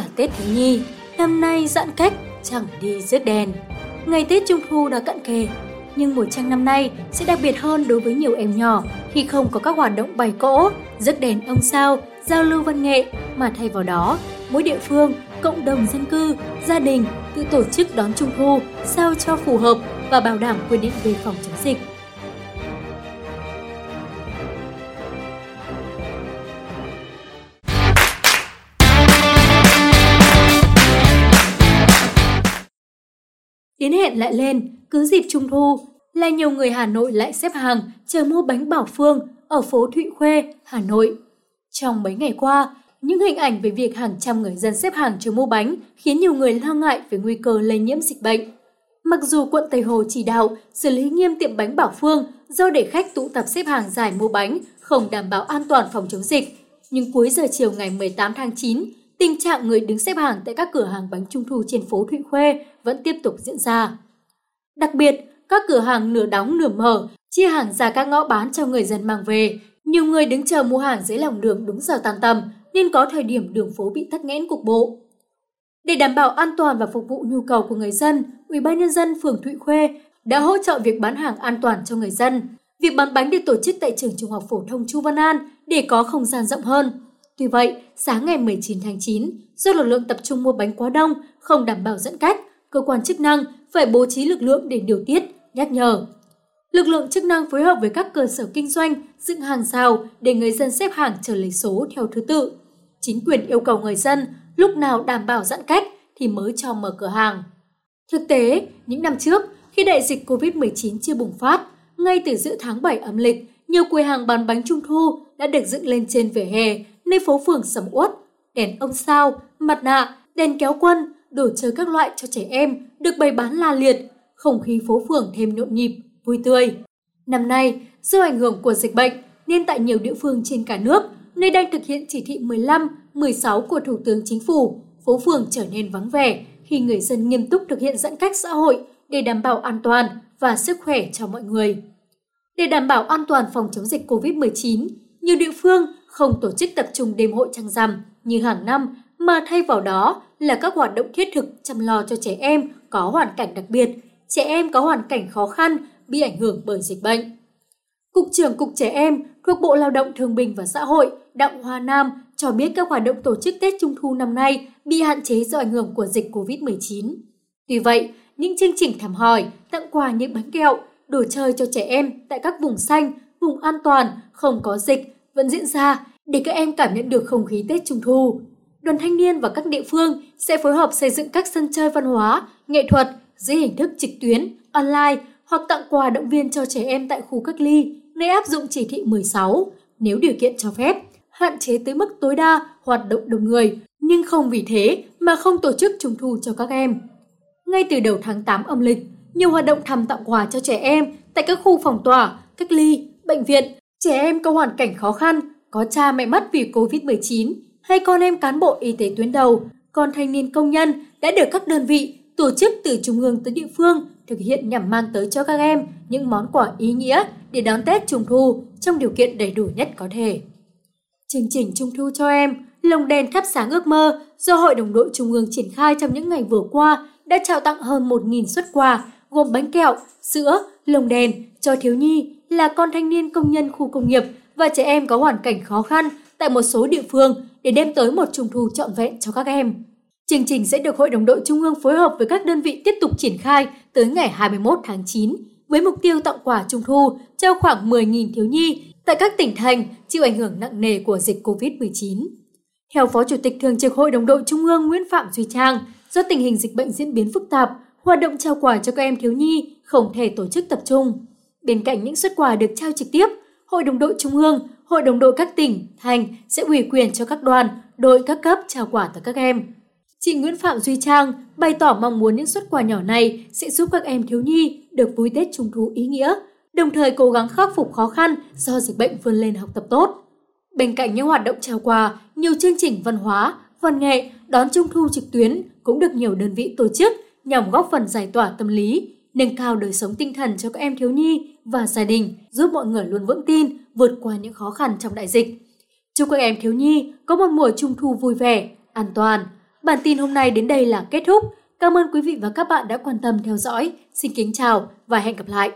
là Tết Thiếu Nhi, năm nay giãn cách, chẳng đi rước đèn. Ngày Tết Trung Thu đã cận kề, nhưng mùa trăng năm nay sẽ đặc biệt hơn đối với nhiều em nhỏ khi không có các hoạt động bày cỗ, rước đèn ông sao, giao lưu văn nghệ, mà thay vào đó, mỗi địa phương, cộng đồng dân cư, gia đình tự tổ chức đón Trung Thu sao cho phù hợp và bảo đảm quy định về phòng chống dịch. Tiến hẹn lại lên, cứ dịp Trung Thu là nhiều người Hà Nội lại xếp hàng chờ mua bánh Bảo Phương ở phố Thụy Khuê, Hà Nội. Trong mấy ngày qua, những hình ảnh về việc hàng trăm người dân xếp hàng chờ mua bánh khiến nhiều người lo ngại về nguy cơ lây nhiễm dịch bệnh. Mặc dù quận Tây Hồ chỉ đạo xử lý nghiêm tiệm bánh Bảo Phương do để khách tụ tập xếp hàng dài mua bánh không đảm bảo an toàn phòng chống dịch, nhưng cuối giờ chiều ngày 18 tháng 9, tình trạng người đứng xếp hàng tại các cửa hàng bánh trung thu trên phố Thụy Khuê vẫn tiếp tục diễn ra. Đặc biệt, các cửa hàng nửa đóng nửa mở, chia hàng ra các ngõ bán cho người dân mang về. Nhiều người đứng chờ mua hàng dưới lòng đường đúng giờ tan tầm, nên có thời điểm đường phố bị tắc nghẽn cục bộ. Để đảm bảo an toàn và phục vụ nhu cầu của người dân, Ủy ban nhân dân phường Thụy Khuê đã hỗ trợ việc bán hàng an toàn cho người dân. Việc bán bánh được tổ chức tại trường Trung học phổ thông Chu Văn An để có không gian rộng hơn. Tuy vậy, sáng ngày 19 tháng 9, do lực lượng tập trung mua bánh quá đông, không đảm bảo giãn cách, cơ quan chức năng phải bố trí lực lượng để điều tiết, nhắc nhở. Lực lượng chức năng phối hợp với các cơ sở kinh doanh dựng hàng rào để người dân xếp hàng chờ lấy số theo thứ tự. Chính quyền yêu cầu người dân lúc nào đảm bảo giãn cách thì mới cho mở cửa hàng. Thực tế, những năm trước, khi đại dịch COVID-19 chưa bùng phát, ngay từ giữa tháng 7 âm lịch, nhiều quầy hàng bán bánh trung thu đã được dựng lên trên vỉa hè, nơi phố phường sầm uất. Đèn ông sao, mặt nạ, đèn kéo quân, đồ chơi các loại cho trẻ em được bày bán la liệt, không khí phố phường thêm nhộn nhịp, vui tươi. Năm nay, do ảnh hưởng của dịch bệnh nên tại nhiều địa phương trên cả nước, nơi đang thực hiện chỉ thị 15, 16 của Thủ tướng Chính phủ, phố phường trở nên vắng vẻ khi người dân nghiêm túc thực hiện giãn cách xã hội để đảm bảo an toàn và sức khỏe cho mọi người. Để đảm bảo an toàn phòng chống dịch COVID-19, nhiều địa phương không tổ chức tập trung đêm hội trăng rằm như hàng năm mà thay vào đó là các hoạt động thiết thực chăm lo cho trẻ em có hoàn cảnh đặc biệt, trẻ em có hoàn cảnh khó khăn bị ảnh hưởng bởi dịch bệnh. Cục trưởng Cục Trẻ Em thuộc Bộ Lao động Thương binh và Xã hội Đặng Hoa Nam cho biết các hoạt động tổ chức Tết Trung thu năm nay bị hạn chế do ảnh hưởng của dịch COVID-19. Tuy vậy, những chương trình thăm hỏi, tặng quà những bánh kẹo, đồ chơi cho trẻ em tại các vùng xanh, vùng an toàn, không có dịch vẫn diễn ra để các em cảm nhận được không khí Tết Trung thu đoàn thanh niên và các địa phương sẽ phối hợp xây dựng các sân chơi văn hóa, nghệ thuật dưới hình thức trực tuyến, online hoặc tặng quà động viên cho trẻ em tại khu cách ly, nơi áp dụng chỉ thị 16 nếu điều kiện cho phép, hạn chế tới mức tối đa hoạt động đông người, nhưng không vì thế mà không tổ chức trung thu cho các em. Ngay từ đầu tháng 8 âm lịch, nhiều hoạt động thăm tặng quà cho trẻ em tại các khu phòng tỏa, cách ly, bệnh viện, trẻ em có hoàn cảnh khó khăn, có cha mẹ mất vì Covid-19 hay con em cán bộ y tế tuyến đầu, con thanh niên công nhân đã được các đơn vị, tổ chức từ trung ương tới địa phương thực hiện nhằm mang tới cho các em những món quà ý nghĩa để đón Tết Trung Thu trong điều kiện đầy đủ nhất có thể. Chương trình Trung Thu cho em, lồng đèn thắp sáng ước mơ do Hội đồng đội Trung ương triển khai trong những ngày vừa qua đã trao tặng hơn 1.000 xuất quà gồm bánh kẹo, sữa, lồng đèn cho thiếu nhi là con thanh niên công nhân khu công nghiệp và trẻ em có hoàn cảnh khó khăn tại một số địa phương để đem tới một trung thu trọn vẹn cho các em. Chương trình sẽ được Hội đồng đội Trung ương phối hợp với các đơn vị tiếp tục triển khai tới ngày 21 tháng 9 với mục tiêu tặng quà trung thu cho khoảng 10.000 thiếu nhi tại các tỉnh thành chịu ảnh hưởng nặng nề của dịch COVID-19. Theo Phó Chủ tịch Thường trực Hội đồng đội Trung ương Nguyễn Phạm Duy Trang, do tình hình dịch bệnh diễn biến phức tạp, hoạt động trao quà cho các em thiếu nhi không thể tổ chức tập trung. Bên cạnh những xuất quà được trao trực tiếp, Hội đồng đội Trung ương Hội đồng đội các tỉnh, thành sẽ ủy quyền cho các đoàn, đội các cấp trao quà tới các em. Chị Nguyễn Phạm Duy Trang bày tỏ mong muốn những xuất quà nhỏ này sẽ giúp các em thiếu nhi được vui Tết Trung thu ý nghĩa, đồng thời cố gắng khắc phục khó khăn do dịch bệnh vươn lên học tập tốt. Bên cạnh những hoạt động trao quà, nhiều chương trình văn hóa, văn nghệ, đón Trung thu trực tuyến cũng được nhiều đơn vị tổ chức nhằm góp phần giải tỏa tâm lý, nâng cao đời sống tinh thần cho các em thiếu nhi và gia đình, giúp mọi người luôn vững tin vượt qua những khó khăn trong đại dịch. Chúc các em thiếu nhi có một mùa trung thu vui vẻ, an toàn. Bản tin hôm nay đến đây là kết thúc. Cảm ơn quý vị và các bạn đã quan tâm theo dõi. Xin kính chào và hẹn gặp lại.